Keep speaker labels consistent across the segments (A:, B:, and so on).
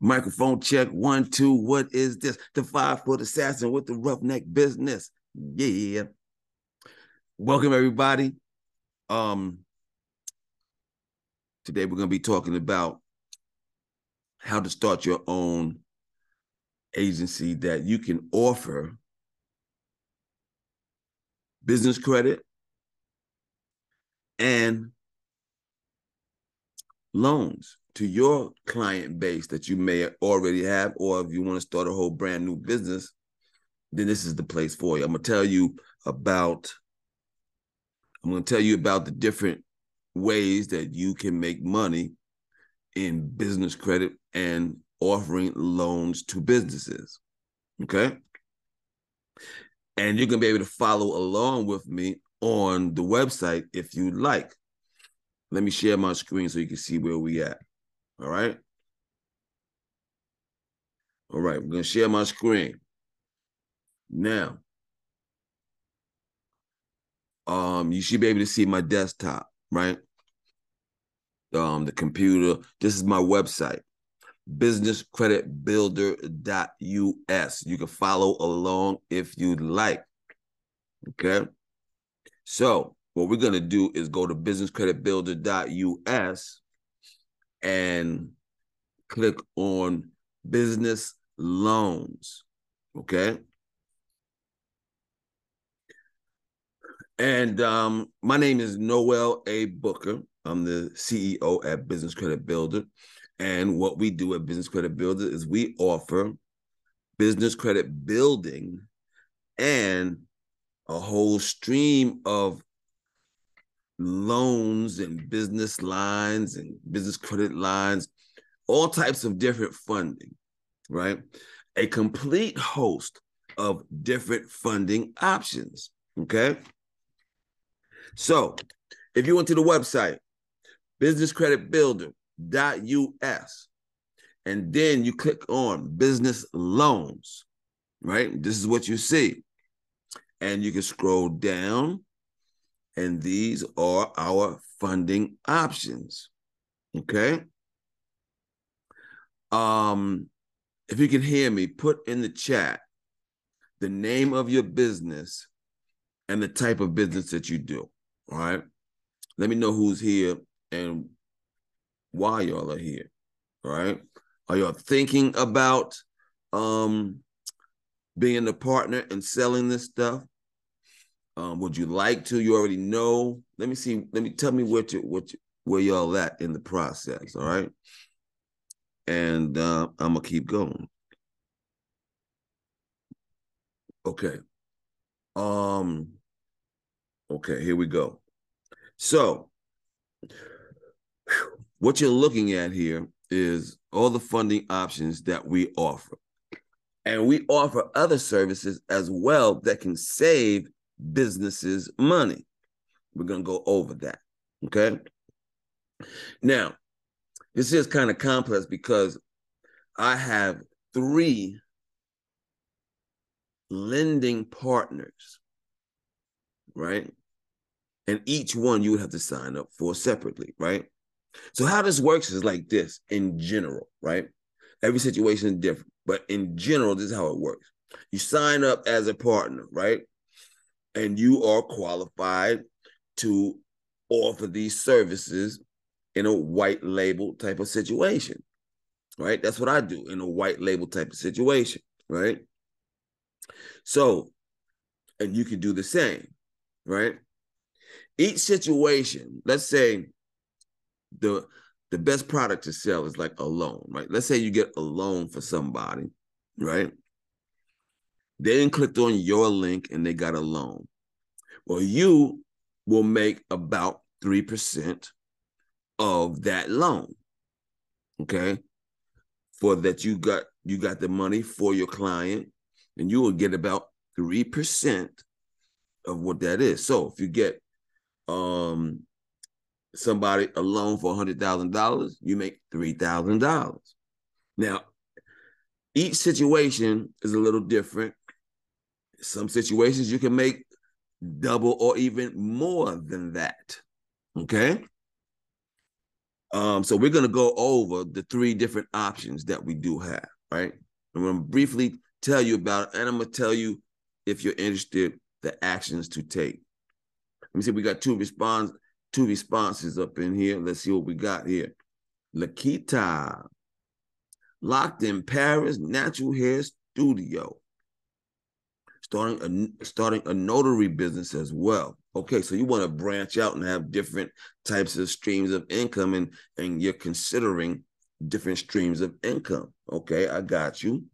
A: Microphone check one, two. What is this? The five foot assassin with the roughneck business. Yeah. Welcome everybody. Um today we're gonna be talking about how to start your own agency that you can offer business credit and loans to your client base that you may already have, or if you want to start a whole brand new business, then this is the place for you. I'm gonna tell you about I'm gonna tell you about the different ways that you can make money in business credit and offering loans to businesses. Okay. And you're gonna be able to follow along with me on the website if you like. Let me share my screen so you can see where we at. All right. All right, I'm gonna share my screen. Now, um, you should be able to see my desktop, right? Um, the computer. This is my website, businesscreditbuilder.us. You can follow along if you'd like. Okay. So what we're gonna do is go to businesscreditbuilder.us and click on business loans. Okay. And um, my name is Noel A. Booker. I'm the CEO at Business Credit Builder. And what we do at Business Credit Builder is we offer business credit building and a whole stream of loans and business lines and business credit lines, all types of different funding, right? A complete host of different funding options. Okay. So if you went to the website, businesscreditbuilder.us, and then you click on business loans, right? This is what you see. And you can scroll down and these are our funding options. Okay. Um, if you can hear me, put in the chat the name of your business and the type of business that you do. All right. Let me know who's here and why y'all are here. All right. Are y'all thinking about um being a partner and selling this stuff? Um, would you like to? You already know. Let me see. Let me tell me what you what you, where y'all at in the process. All right, and uh, I'm gonna keep going. Okay. Um. Okay. Here we go. So, what you're looking at here is all the funding options that we offer. And we offer other services as well that can save businesses money. We're going to go over that. Okay. Now, this is kind of complex because I have three lending partners, right? And each one you would have to sign up for separately, right? So, how this works is like this in general, right? Every situation is different, but in general, this is how it works. You sign up as a partner, right? And you are qualified to offer these services in a white label type of situation, right? That's what I do in a white label type of situation, right? So, and you can do the same, right? Each situation, let's say the the best product to sell is like a loan, right? Let's say you get a loan for somebody, right? They then clicked on your link and they got a loan. Well, you will make about 3% of that loan. Okay. For that you got you got the money for your client, and you will get about 3% of what that is. So if you get um somebody a loan for $100,000, you make $3,000. Now, each situation is a little different some situations you can make double or even more than that. Okay. Um, so we're gonna go over the three different options that we do have, right? I'm gonna briefly tell you about it, and I'm gonna tell you if you're interested, the actions to take. Let me see, we got two response, two responses up in here. Let's see what we got here. Lakita, locked in Paris Natural Hair Studio, starting a starting a notary business as well. Okay, so you want to branch out and have different types of streams of income, and and you're considering different streams of income. Okay, I got you.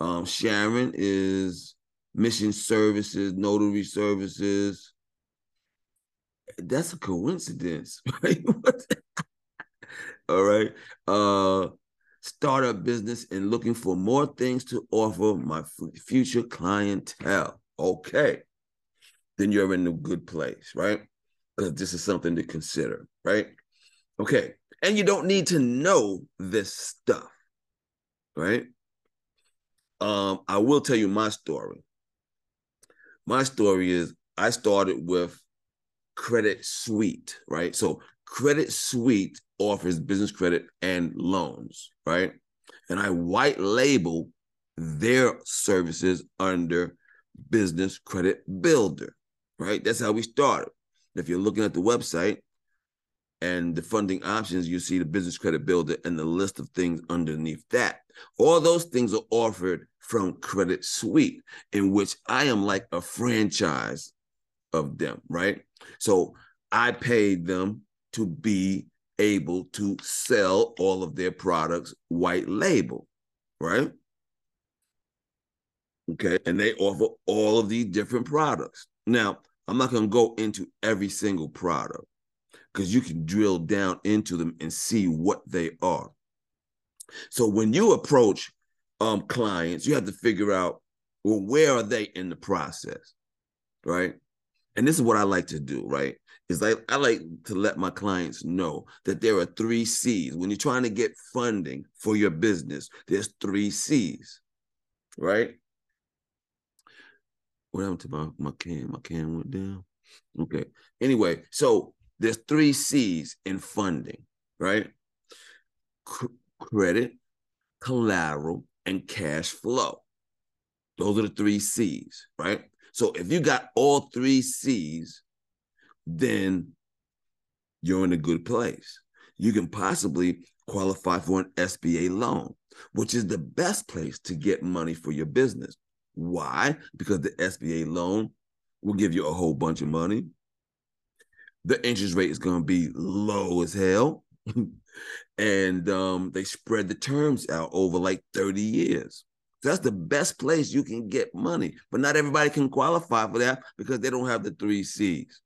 A: Um, Sharon is mission services, notary services. That's a coincidence, right? All right. Uh start a business and looking for more things to offer my future clientele. Okay. Then you're in a good place, right? Because this is something to consider, right? Okay. And you don't need to know this stuff, right? Um, I will tell you my story. My story is I started with Credit Suite, right? So Credit Suite offers business credit and loans, right? And I white label their services under Business Credit Builder, right? That's how we started. If you're looking at the website and the funding options, you see the Business Credit Builder and the list of things underneath that. All those things are offered from Credit Suite, in which I am like a franchise of them, right? So I paid them to be able to sell all of their products white label, right? Okay, and they offer all of these different products. Now, I'm not going to go into every single product because you can drill down into them and see what they are. So when you approach um, clients, you have to figure out well, where are they in the process, right? And this is what I like to do, right? Is like I like to let my clients know that there are three C's. When you're trying to get funding for your business, there's three C's, right? What happened to my, my can? My cam went down. Okay. Anyway, so there's three C's in funding, right? C- credit, collateral, and cash flow. Those are the three C's, right? So if you got all three C's, then you're in a good place. You can possibly qualify for an SBA loan, which is the best place to get money for your business. Why? Because the SBA loan will give you a whole bunch of money. The interest rate is going to be low as hell. and um, they spread the terms out over like 30 years. That's the best place you can get money. But not everybody can qualify for that because they don't have the three C's.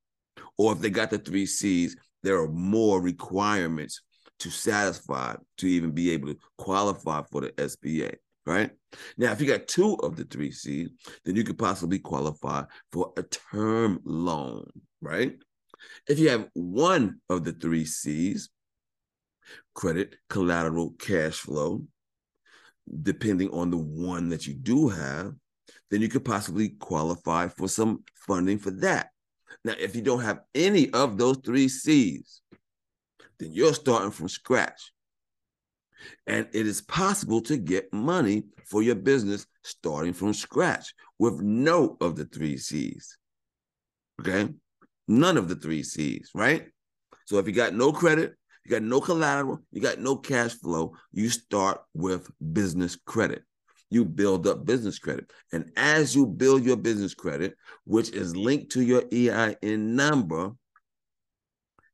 A: Or if they got the three C's, there are more requirements to satisfy to even be able to qualify for the SBA, right? Now, if you got two of the three C's, then you could possibly qualify for a term loan, right? If you have one of the three C's, credit, collateral, cash flow, depending on the one that you do have, then you could possibly qualify for some funding for that. Now, if you don't have any of those three C's, then you're starting from scratch. And it is possible to get money for your business starting from scratch with no of the three C's. Okay? None of the three C's, right? So if you got no credit, you got no collateral, you got no cash flow, you start with business credit. You build up business credit. And as you build your business credit, which is linked to your EIN number,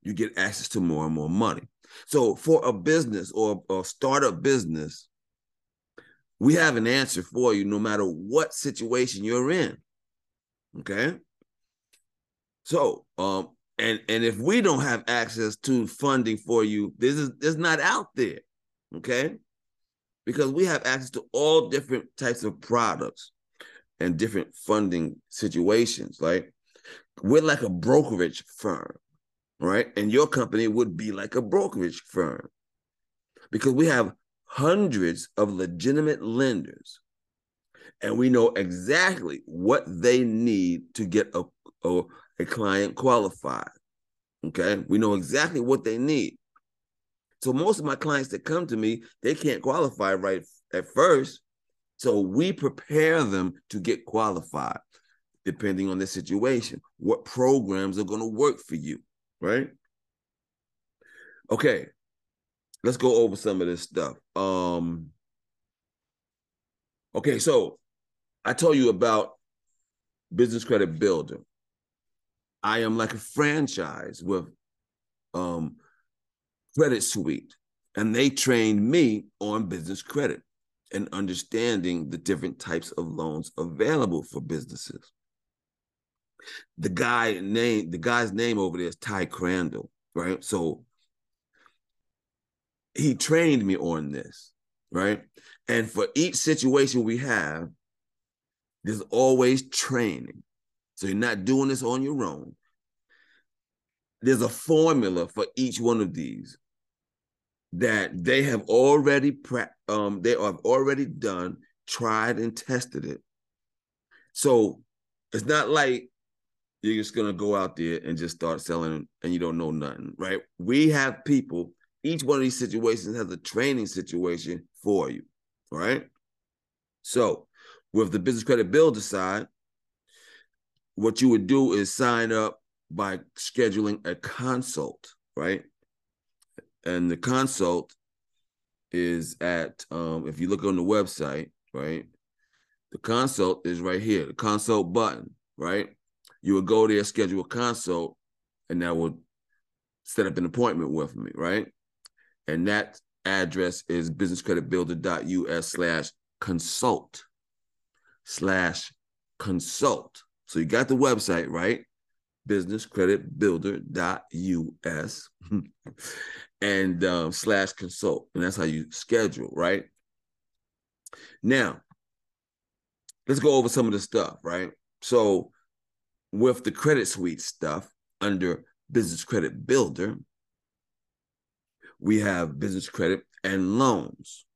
A: you get access to more and more money. So for a business or a startup business, we have an answer for you no matter what situation you're in. Okay. So um, and and if we don't have access to funding for you this is it's not out there okay? Because we have access to all different types of products and different funding situations right? We're like a brokerage firm right? And your company would be like a brokerage firm because we have hundreds of legitimate lenders and we know exactly what they need to get a, a, a client qualified. Okay, we know exactly what they need. So most of my clients that come to me, they can't qualify right at first. So we prepare them to get qualified depending on the situation. What programs are going to work for you, right? Okay. Let's go over some of this stuff. Um Okay, so I told you about Business Credit Builder. I am like a franchise with um, Credit Suite, and they trained me on business credit and understanding the different types of loans available for businesses. The guy name, the guy's name over there is Ty Crandall, right? So he trained me on this, right? And for each situation we have, there's always training. So you're not doing this on your own. There's a formula for each one of these that they have already pre- um they have already done, tried and tested it. So it's not like you're just gonna go out there and just start selling and you don't know nothing, right? We have people, each one of these situations has a training situation for you. Right. So with the business credit builder side, what you would do is sign up by scheduling a consult, right? And the consult is at um, if you look on the website, right? The consult is right here, the consult button, right? You would go there, schedule a consult, and that would set up an appointment with me, right? And that address is businesscreditbuilder.us slash consult slash consult. So you got the website, right? businesscreditbuilder.us and um, slash consult. And that's how you schedule, right? Now, let's go over some of the stuff, right? So with the credit suite stuff under business credit builder, we have business credit and loans,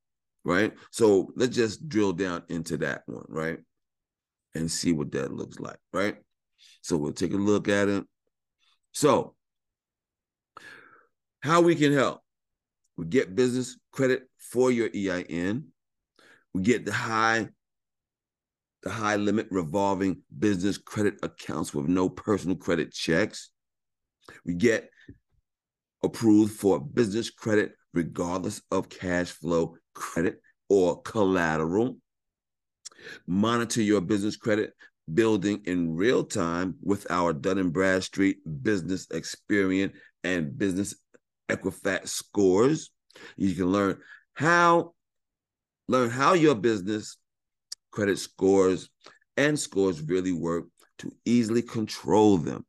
A: right? So let's just drill down into that one, right? And see what that looks like, right? So we'll take a look at it. So, how we can help? We get business credit for your EIN. We get the high the high limit revolving business credit accounts with no personal credit checks. We get approved for business credit regardless of cash flow credit or collateral. Monitor your business credit building in real time with our Dun & Bradstreet business Experian and business Equifax scores. You can learn how learn how your business credit scores and scores really work to easily control them.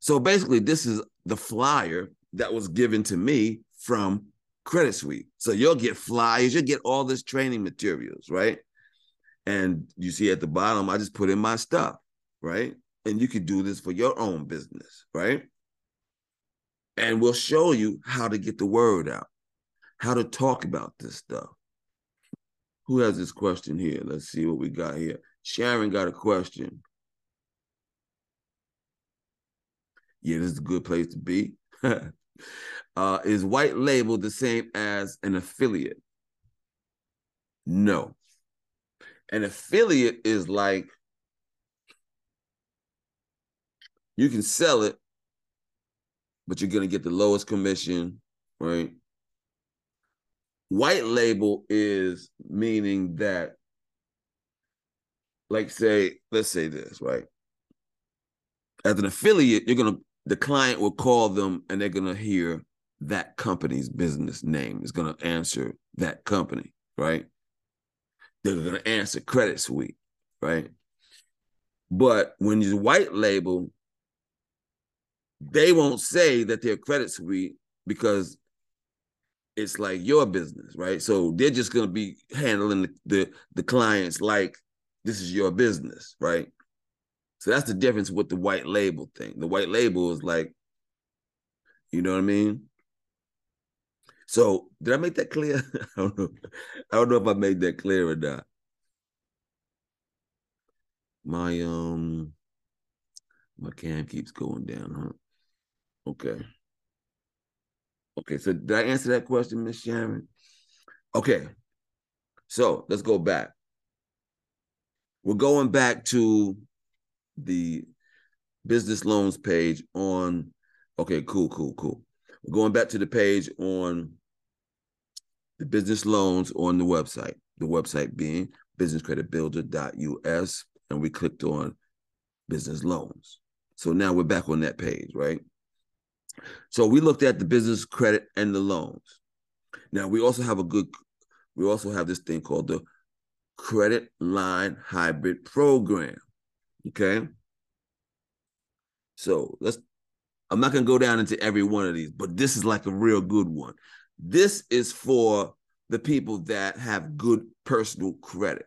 A: So basically, this is the flyer that was given to me from Credit Suite. So you'll get flyers, you'll get all this training materials, right? And you see at the bottom, I just put in my stuff, right? And you could do this for your own business, right? And we'll show you how to get the word out, how to talk about this stuff. Who has this question here? Let's see what we got here. Sharon got a question. Yeah, this is a good place to be. uh, is white label the same as an affiliate? No. An affiliate is like you can sell it, but you're to get the lowest commission, right? White label is meaning that, like, say, let's say this, right? As an affiliate, you're to the client will call them and they're to hear that company's business name is to answer that company, right? They're to answer Credit Suite, right? But when you white label, they won't say that they're Credit Suite because it's like your business, right? So they're just to be handling the, the, the clients like this is your business, right? So that's the difference with the white label thing. The white label is like, you know what I mean? So did I make that clear? I don't know. I don't know if I made that clear or not. My um my cam keeps going down, huh? Okay. Okay, so did I answer that question, Miss Sharon? Okay, so let's go back. We're going back to the business loans page on. Okay, cool, cool, cool. We're going back to the page on the business loans on the website. The website being businesscreditbuilder.us, and we clicked on business loans. So now we're back on that page, right? So we looked at the business credit and the loans. Now we also have a good, we also have this thing called the credit line hybrid program. Okay. So let's, I'm not going to go down into every one of these, but this is like a real good one. This is for the people that have good personal credit.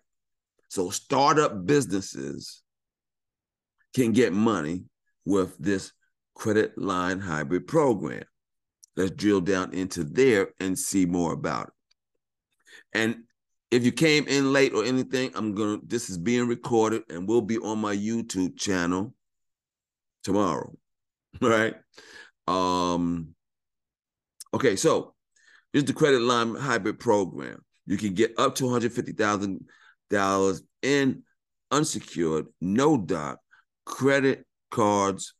A: So startup businesses can get money with this credit line hybrid program. Let's drill down into there and see more about it. And if you came in late or anything, I'm gonna this is being recorded and will be on my YouTube channel tomorrow. Right? Um okay, so here's the credit line hybrid program. You can get up to $150,000 in unsecured, no doc credit cards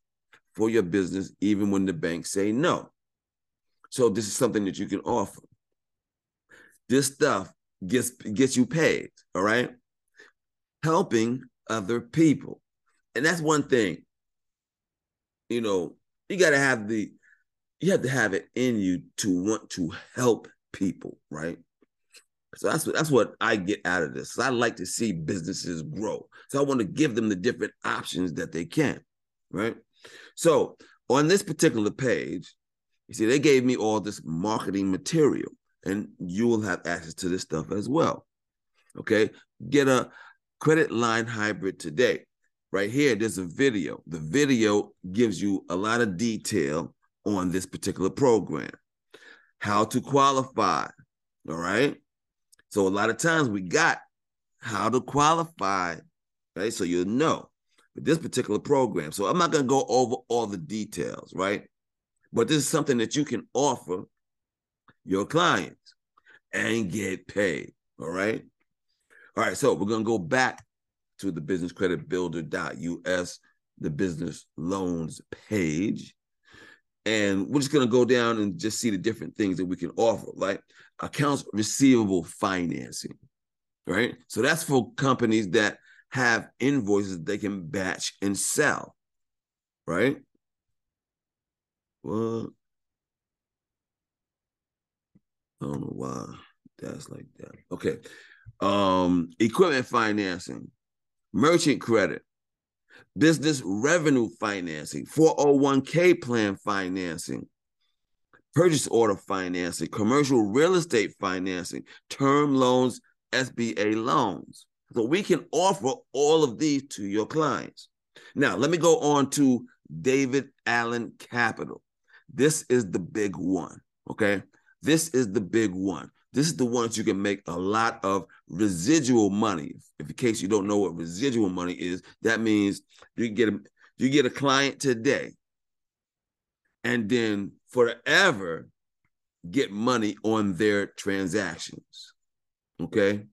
A: for your business, even when the banks say no. So this is something that you can offer. This stuff gets gets you paid, all right? Helping other people. And that's one thing. You know, you got to have the you have to have it in you to want to help people, right? So that's what that's what I get out of this. I like to see businesses grow. So I want to give them the different options that they can, right? So on this particular page, you see, they gave me all this marketing material, and you will have access to this stuff as well. Okay, get a credit line hybrid today. Right here, there's a video. The video gives you a lot of detail on this particular program, how to qualify. All right. So a lot of times we got how to qualify, right? So you'll know with this particular program. So I'm not going to go over all the details, right? But this is something that you can offer your clients and get paid. All right. All right. So we're going to go back to the businesscreditbuilder.us, the business loans page. And we're just going to go down and just see the different things that we can offer, like accounts receivable financing, right? So that's for companies that have invoices they can batch and sell, right? Well, I don't know why that's like that. Okay. Um, equipment financing, merchant credit, business revenue financing, 401k plan financing, purchase order financing, commercial real estate financing, term loans, SBA loans. So we can offer all of these to your clients. Now, let me go on to David Allen Capital. This is the big one. Okay. This is the big one. This is the ones you can make a lot of residual money. If in case you don't know what residual money is, that means you get a you get a client today, and then forever get money on their transactions. Okay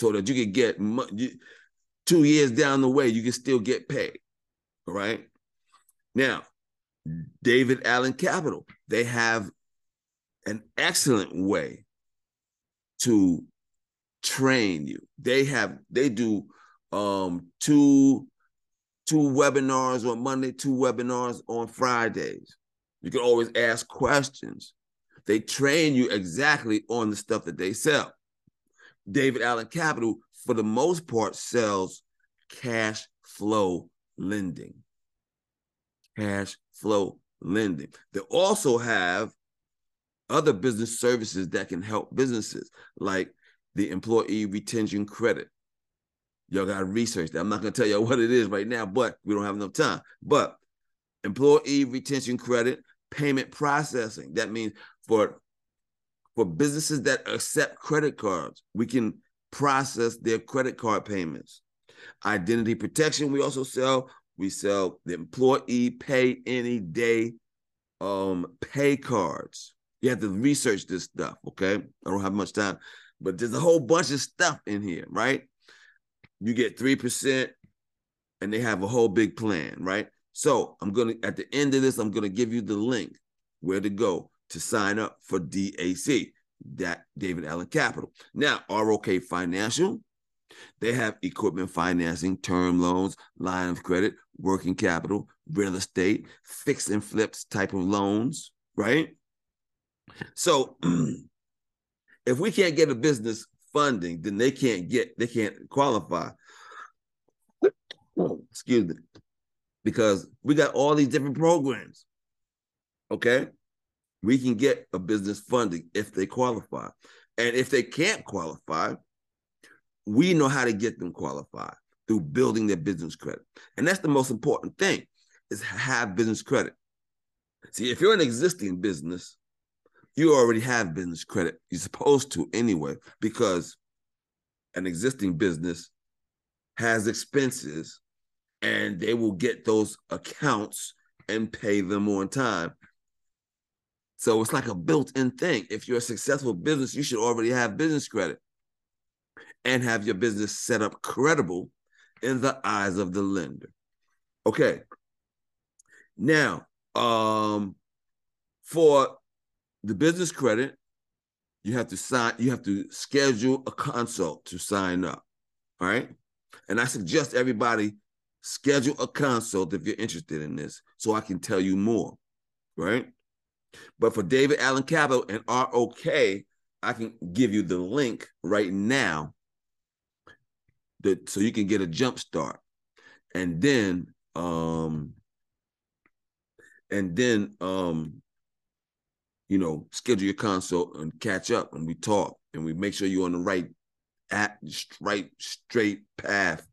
A: so that you can get two years down the way, you can still get paid. All right. Now, David Allen Capital, they have an excellent way to train you. They have they do um two two webinars on Monday, two webinars on Fridays. You can always ask questions. They train you exactly on the stuff that they sell. David Allen Capital, for the most part, sells cash flow lending. Cash flow lending. They also have other business services that can help businesses, like the employee retention credit. Y'all got to research that. I'm not going to tell y'all what it is right now, but we don't have enough time. But employee retention credit, payment processing. That means for for businesses that accept credit cards. We can process their credit card payments. Identity protection, we also sell. We sell the employee pay any day um, pay cards. You have to research this stuff, okay? I don't have much time, but there's a whole bunch of stuff in here, right? You get 3%, and they have a whole big plan, right? So I'm gonna at the end of this, I'm gonna give you the link where to go to sign up for DAC, that David Allen Capital. Now, ROK Financial, they have equipment financing, term loans, line of credit, working capital, real estate, fix and flips type of loans, right? So if we can't get a business funding, then they can't get, they can't qualify. Excuse me. Because we got all these different programs. Okay. We can get a business funding if they qualify. And if they can't qualify, we know how to get them qualified through building their business credit. And that's the most important thing is have business credit. See, if you're an existing business, you already have business credit. You're supposed to anyway, because an existing business has expenses and they will get those accounts and pay them on time. So it's like a built-in thing. If you're a successful business, you should already have business credit and have your business set up credible in the eyes of the lender. Okay. Now, um, for the business credit, you have to sign, you have to schedule a consult to sign up. All right. And I suggest everybody schedule a consult if you're interested in this so I can tell you more. Right. But for David Allen Capital and ROK, I can give you the link right now that so you can get a jump start. And then um and then um you know schedule your consult and catch up and we talk and we make sure you're on the right at right straight path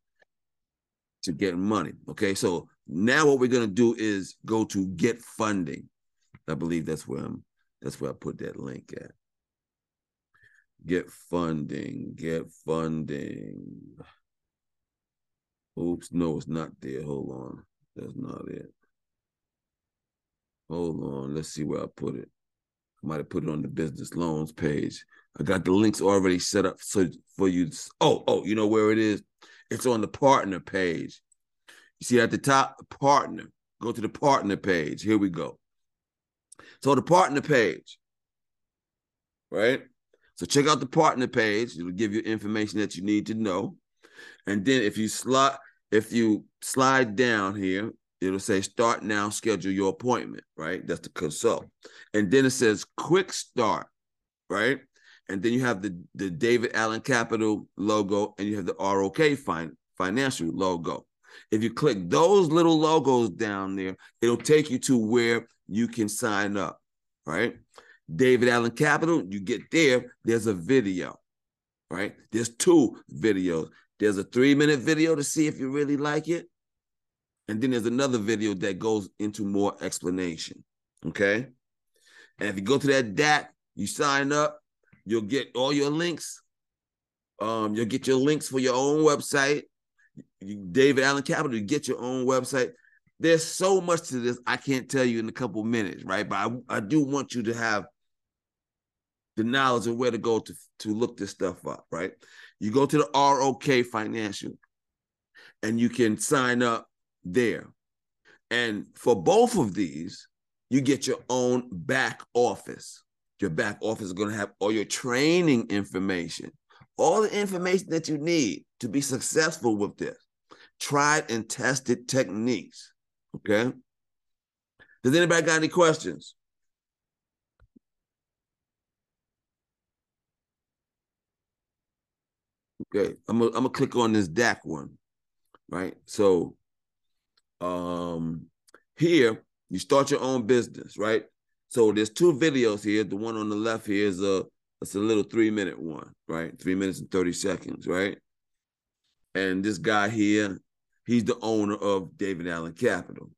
A: to getting money okay? So now what we're to do is go to get funding. I believe that's where i'm that's where i put that link at. Get funding get funding. Oops no it's not there. Hold on. That's not it. Hold on. Let's see where i put it I might have put it on the business loans page. I got the links already set up so for you. Oh, oh, you know where it is? It's on the partner page. You see at the top, partner. Go to the partner page. Here we go. So the partner page, right? So check out the partner page. It'll give you information that you need to know. And then if you slide, if you slide down here, it'll say start now, schedule your appointment, right? That's the consult. And then it says quick start, right? And then you have the, the David Allen Capital logo and you have the ROK fin- financial logo. If you click those little logos down there, it'll take you to where you can sign up, right? David Allen Capital, you get there, there's a video, right? There's two videos. There's a three minute video to see if you really like it. And then there's another video that goes into more explanation. Okay. And if you go to that DAC, you sign up, you'll get all your links. Um, you'll get your links for your own website. You, David Allen Capital, you get your own website. There's so much to this, I can't tell you in a couple minutes, right? But I, I do want you to have the knowledge of where to go to, to look this stuff up, right? You go to the ROK Financial and you can sign up there. And for both of these, you get your own back office. Your back office is going to have all your training information, all the information that you need to be successful with this. Tried and tested techniques. Okay. Does anybody got any questions? Okay, I'm gonna I'm gonna click on this DAC one, right? So um here you start your own business, right? So there's two videos here. The one on the left here is a it's a little three minute one, right? Three minutes and 30 seconds, right? And this guy here, he's the owner of David Allen Capital.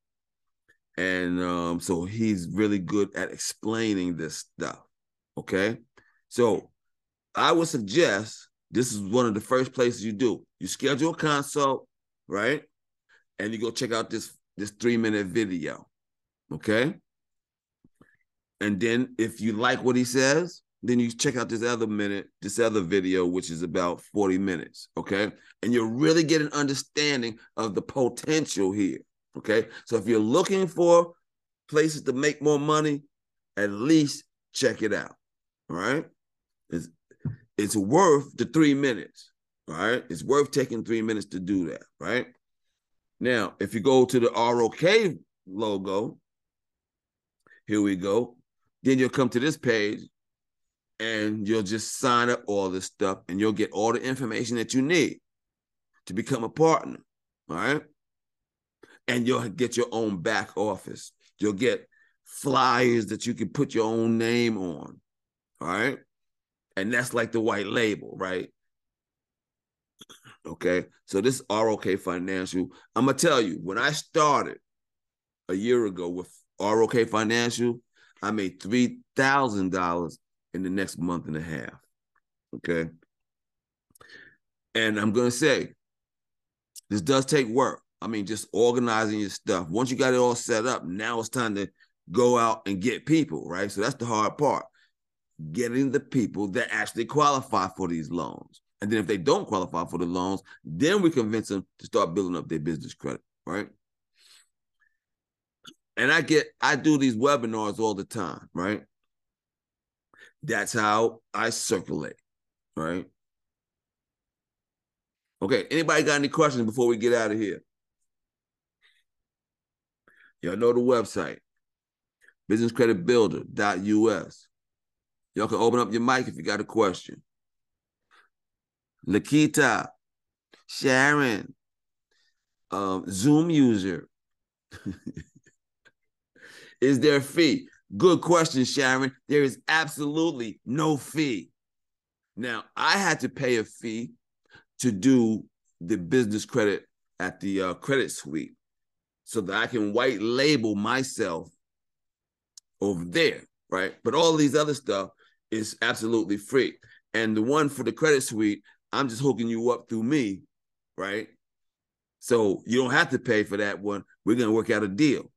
A: And um, so he's really good at explaining this stuff. Okay. So I would suggest this is one of the first places you do. You schedule a consult, right? And you go check out this this three minute video. Okay. And then if you like what he says, then you check out this other minute, this other video, which is about 40 minutes. Okay. And you'll really get an understanding of the potential here. Okay. So if you're looking for places to make more money, at least check it out. All right. It's, it's worth the three minutes. All right. It's worth taking three minutes to do that. Right. Now, if you go to the ROK logo, here we go. Then you'll come to this page and you'll just sign up all this stuff and you'll get all the information that you need to become a partner. All right. And you'll get your own back office. You'll get flyers that you can put your own name on. All right. And that's like the white label, right? Okay. So this ROK Financial, I'm going to tell you, when I started a year ago with ROK Financial, I made $3,000 in the next month and a half. Okay. And I'm going to say, this does take work. I mean, just organizing your stuff. Once you got it all set up, now it's time to go out and get people, right? So that's the hard part getting the people that actually qualify for these loans. And then if they don't qualify for the loans, then we convince them to start building up their business credit, right? And I get, I do these webinars all the time, right? That's how I circulate, right? Okay, anybody got any questions before we get out of here? Y'all know the website, businesscreditbuilder.us. Y'all can open up your mic if you got a question. Lakita, Sharon, um, Zoom user. Is there a fee? Good question, Sharon. There is absolutely no fee. Now, I had to pay a fee to do the business credit at the uh, credit suite so that I can white label myself over there, right? But all these other stuff is absolutely free. And the one for the credit suite, I'm just hooking you up through me, right? So you don't have to pay for that one. We're gonna work out a deal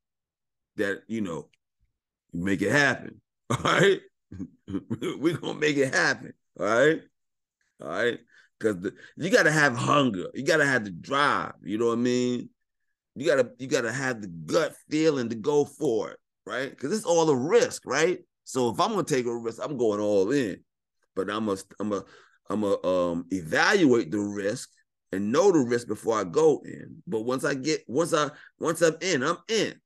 A: that you know make it happen. All right. We're gonna make it happen. All right. All right. Because you gotta have hunger. You gotta have the drive. You know what I mean? You gotta you gotta have the gut feeling to go for it, right? Because it's all a risk, right? So if I'm gonna take a risk, I'm going all in. But I'm a I'm a I'm a um evaluate the risk and know the risk before I go in. But once I get once I once I'm in, I'm in.